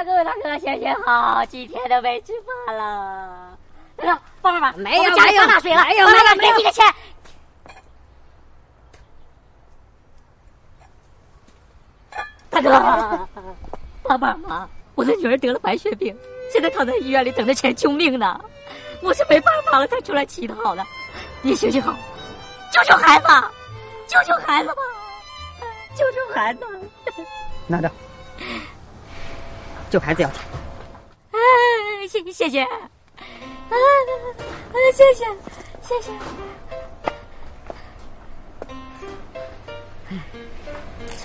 大哥大哥，行行好，几天都没吃饭了。大哥，帮帮忙，没有我们家里没有发大水了，没有帮忙没有给几个钱。大哥，帮帮忙！我的女儿得了白血病，现在躺在医院里等着钱救命呢。我是没办法了才出来乞讨的。你行行好，救救孩子，救救孩子吧，救救孩子！拿着，救孩子要紧。啊，谢谢谢，啊啊，谢谢谢谢。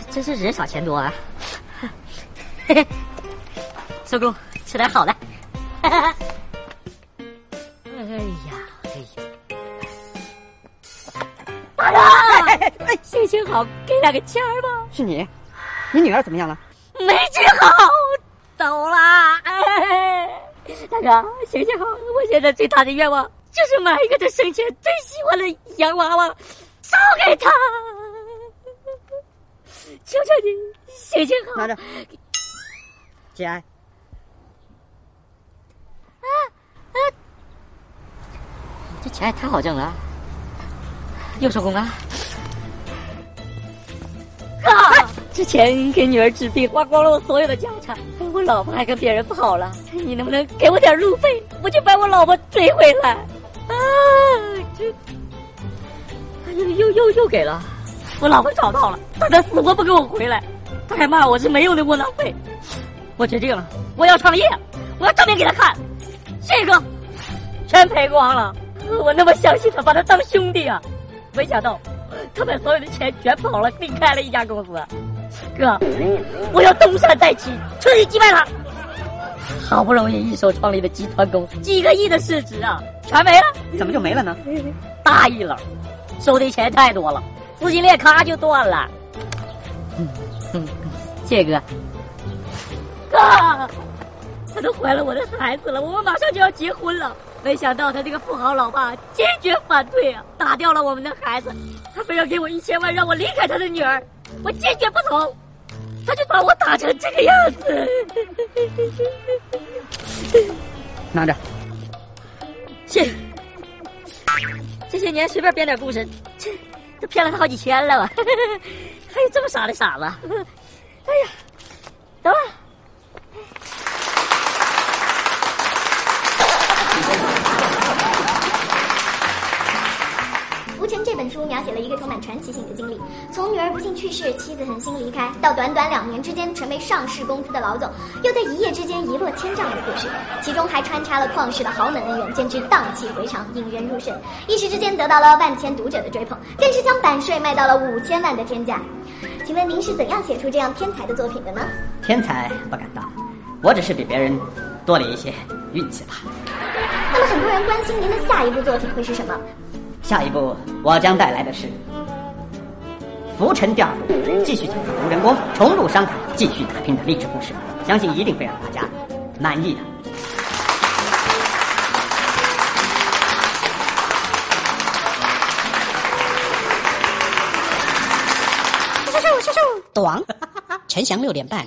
这真是人少钱多啊！嘿嘿，收工，吃点好的。哎呀，哎呀，大哥，行行好，给两个钱儿吧。是你，你女儿怎么样了？没治好，走了。哎，大哥，行行好，我现在最大的愿望就是买一个他生前最喜欢的洋娃娃，送给他。求求你，行行好。拿着，节哀。这钱也太好挣了，又收工了。之前给女儿治病花光了我所有的家产，我老婆还跟别人跑了。你能不能给我点路费，我就把我老婆追回来？啊！这又又又又给了，我老婆找到了，但她死活不给我回来，她还骂我是没用的窝囊废。我决定了，我要创业，我要证明给她看，这个全赔光了。我那么相信他，把他当兄弟啊，没想到他把所有的钱全跑了，另开了一家公司。哥，我要东山再起，彻底击败他。好不容易一手创立的集团公司，几个亿的市值啊，全没了。怎么就没了呢？大意了，收的钱太多了，资金链咔就断了。嗯嗯，谢哥，哥，他都怀了我的孩子了，我们马上就要结婚了。没想到他这个富豪老爸坚决反对啊，打掉了我们的孩子，他非要给我一千万让我离开他的女儿，我坚决不从，他就把我打成这个样子。拿着，谢，这些年随便编点故事，这都骗了他好几千了吧？还有这么傻的傻子？哎呀，走吧。了一个充满传奇性的经历，从女儿不幸去世、妻子狠心离开，到短短两年之间成为上市公司的老总，又在一夜之间一落千丈的故事，其中还穿插了旷世的豪门恩怨，简直荡气回肠，引人入胜，一时之间得到了万千读者的追捧，更是将版税卖到了五千万的天价。请问您是怎样写出这样天才的作品的呢？天才不敢当，我只是比别人多了一些运气吧。那么很多人关心您的下一部作品会是什么？下一步我将带来的是《浮沉》第二部，继续讲述主人公重入商海、继续打拼的励志故事，相信一定会让大家满意的。短，陈翔六点半。